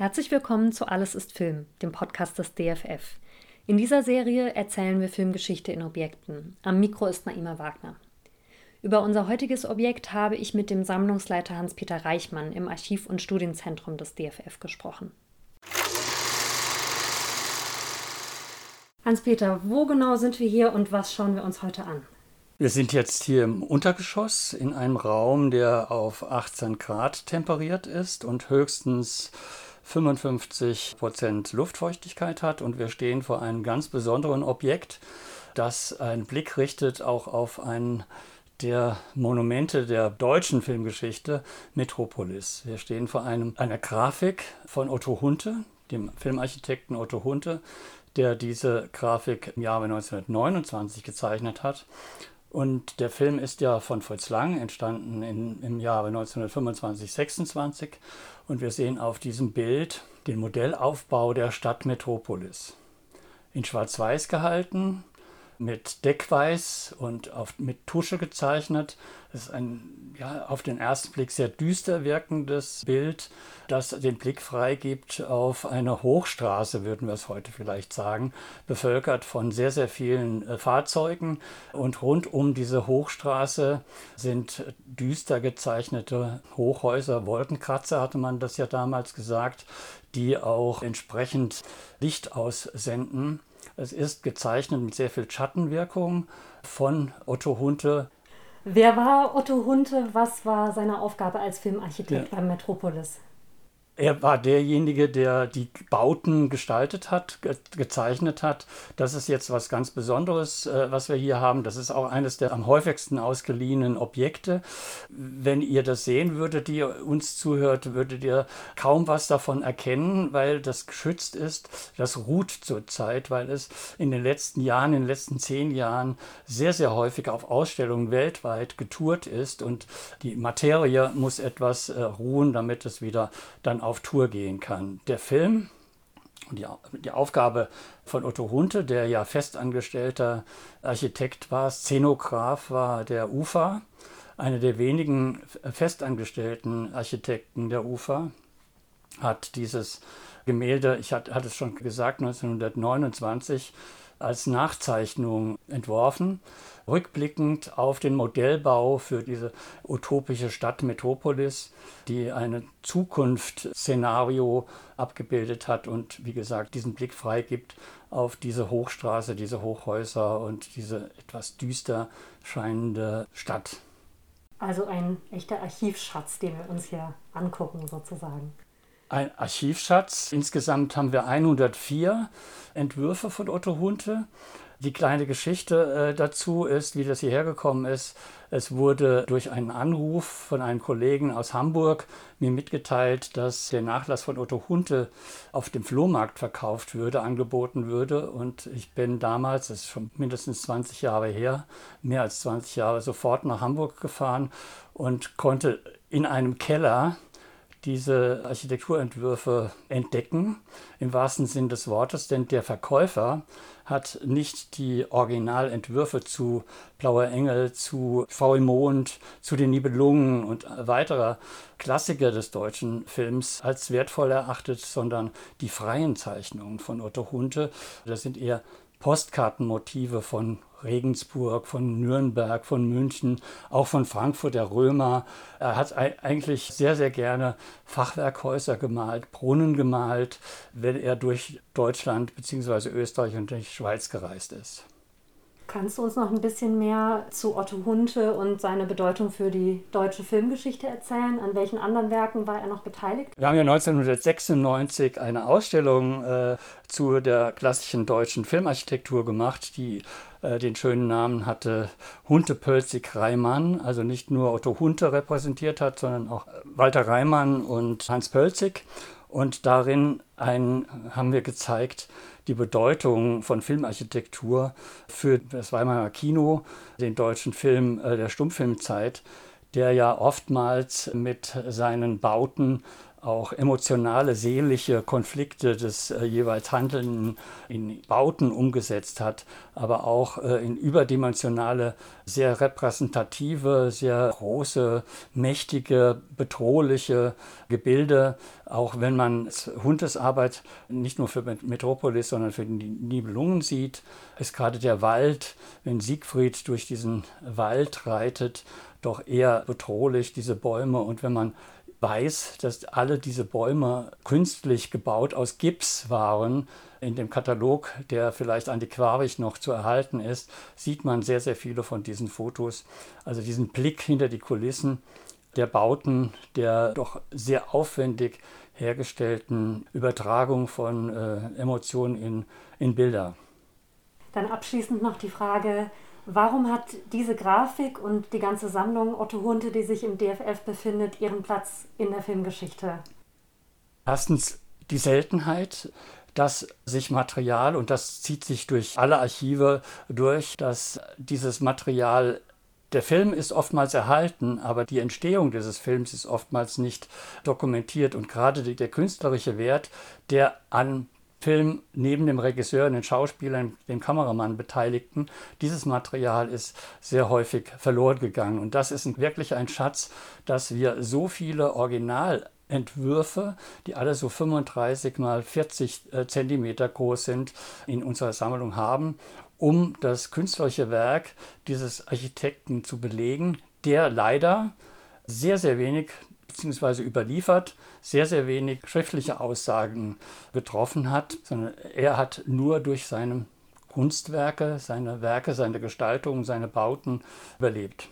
Herzlich willkommen zu Alles ist Film, dem Podcast des DFF. In dieser Serie erzählen wir Filmgeschichte in Objekten. Am Mikro ist Naima Wagner. Über unser heutiges Objekt habe ich mit dem Sammlungsleiter Hans-Peter Reichmann im Archiv- und Studienzentrum des DFF gesprochen. Hans-Peter, wo genau sind wir hier und was schauen wir uns heute an? Wir sind jetzt hier im Untergeschoss in einem Raum, der auf 18 Grad temperiert ist und höchstens 55 Prozent Luftfeuchtigkeit hat. Und wir stehen vor einem ganz besonderen Objekt, das einen Blick richtet auch auf einen der Monumente der deutschen Filmgeschichte, Metropolis. Wir stehen vor einem, einer Grafik von Otto Hunte, dem Filmarchitekten Otto Hunte, der diese Grafik im Jahre 1929 gezeichnet hat. Und der Film ist ja von Fritz Lang entstanden in, im Jahre 1925, 26. Und wir sehen auf diesem Bild den Modellaufbau der Stadt Metropolis. In Schwarz-Weiß gehalten, mit Deckweiß und auf, mit Tusche gezeichnet. Es ist ein ja, auf den ersten Blick sehr düster wirkendes Bild, das den Blick freigibt auf eine Hochstraße, würden wir es heute vielleicht sagen, bevölkert von sehr, sehr vielen äh, Fahrzeugen. Und rund um diese Hochstraße sind düster gezeichnete Hochhäuser, Wolkenkratzer hatte man das ja damals gesagt, die auch entsprechend Licht aussenden. Es ist gezeichnet mit sehr viel Schattenwirkung von Otto Hunte. Wer war Otto Hunte? Was war seine Aufgabe als Filmarchitekt ja. beim Metropolis? Er war derjenige, der die Bauten gestaltet hat, ge gezeichnet hat. Das ist jetzt was ganz Besonderes, äh, was wir hier haben. Das ist auch eines der am häufigsten ausgeliehenen Objekte. Wenn ihr das sehen würdet, die uns zuhört, würdet ihr kaum was davon erkennen, weil das geschützt ist. Das ruht zurzeit, weil es in den letzten Jahren, in den letzten zehn Jahren sehr, sehr häufig auf Ausstellungen weltweit getourt ist und die Materie muss etwas äh, ruhen, damit es wieder dann auf Tour gehen kann. Der Film und die, die Aufgabe von Otto Hunte, der ja festangestellter Architekt war, Szenograf war der UFA, einer der wenigen festangestellten Architekten der UFA, hat dieses Gemälde, ich hatte, hatte es schon gesagt, 1929 als Nachzeichnung entworfen, rückblickend auf den Modellbau für diese utopische Stadt Metropolis, die ein Zukunftsszenario abgebildet hat und wie gesagt diesen Blick freigibt auf diese Hochstraße, diese Hochhäuser und diese etwas düster scheinende Stadt. Also ein echter Archivschatz, den wir uns hier angucken sozusagen ein Archivschatz. Insgesamt haben wir 104 Entwürfe von Otto Hunte. Die kleine Geschichte äh, dazu ist, wie das hierher gekommen ist. Es wurde durch einen Anruf von einem Kollegen aus Hamburg mir mitgeteilt, dass der Nachlass von Otto Hunte auf dem Flohmarkt verkauft würde, angeboten würde. Und ich bin damals, das ist schon mindestens 20 Jahre her, mehr als 20 Jahre, sofort nach Hamburg gefahren und konnte in einem Keller diese Architekturentwürfe entdecken, im wahrsten Sinn des Wortes, denn der Verkäufer hat nicht die Originalentwürfe zu Blauer Engel, zu Faulmond, zu den Nibelungen und weiterer Klassiker des deutschen Films als wertvoll erachtet, sondern die freien Zeichnungen von Otto Hunte. Das sind eher Postkartenmotive von Regensburg, von Nürnberg, von München, auch von Frankfurt der Römer. Er hat eigentlich sehr, sehr gerne Fachwerkhäuser gemalt, Brunnen gemalt, wenn er durch Deutschland bzw. Österreich und die Schweiz gereist ist. Kannst du uns noch ein bisschen mehr zu Otto Hunte und seine Bedeutung für die deutsche Filmgeschichte erzählen? An welchen anderen Werken war er noch beteiligt? Wir haben ja 1996 eine Ausstellung äh, zu der klassischen deutschen Filmarchitektur gemacht, die äh, den schönen Namen hatte Hunte Pölzig Reimann, also nicht nur Otto Hunte repräsentiert hat, sondern auch Walter Reimann und Hans Pölzig. Und darin ein, haben wir gezeigt, die Bedeutung von Filmarchitektur für das Weimarer Kino, den deutschen Film äh, der Stummfilmzeit, der ja oftmals mit seinen Bauten auch emotionale, seelische Konflikte des äh, jeweils Handelnden in Bauten umgesetzt hat, aber auch äh, in überdimensionale, sehr repräsentative, sehr große, mächtige, bedrohliche Gebilde. Auch wenn man Hundesarbeit nicht nur für Metropolis, sondern für die Nibelungen sieht, ist gerade der Wald, wenn Siegfried durch diesen Wald reitet, doch eher bedrohlich, diese Bäume. Und wenn man weiß, dass alle diese Bäume künstlich gebaut aus Gips waren. In dem Katalog, der vielleicht antiquarisch noch zu erhalten ist, sieht man sehr, sehr viele von diesen Fotos. Also diesen Blick hinter die Kulissen der Bauten, der doch sehr aufwendig hergestellten Übertragung von äh, Emotionen in, in Bilder. Dann abschließend noch die Frage, Warum hat diese Grafik und die ganze Sammlung Otto Hunte, die sich im DFF befindet, ihren Platz in der Filmgeschichte? Erstens die Seltenheit, dass sich Material, und das zieht sich durch alle Archive durch, dass dieses Material der Film ist oftmals erhalten, aber die Entstehung dieses Films ist oftmals nicht dokumentiert. Und gerade der künstlerische Wert, der an Film neben dem Regisseur, den Schauspielern, dem Kameramann Beteiligten, dieses Material ist sehr häufig verloren gegangen. Und das ist wirklich ein Schatz, dass wir so viele Originalentwürfe, die alle so 35 mal 40 äh, Zentimeter groß sind, in unserer Sammlung haben, um das künstlerische Werk dieses Architekten zu belegen, der leider sehr, sehr wenig beziehungsweise überliefert, sehr, sehr wenig schriftliche Aussagen getroffen hat, sondern er hat nur durch seine Kunstwerke, seine Werke, seine Gestaltung, seine Bauten überlebt.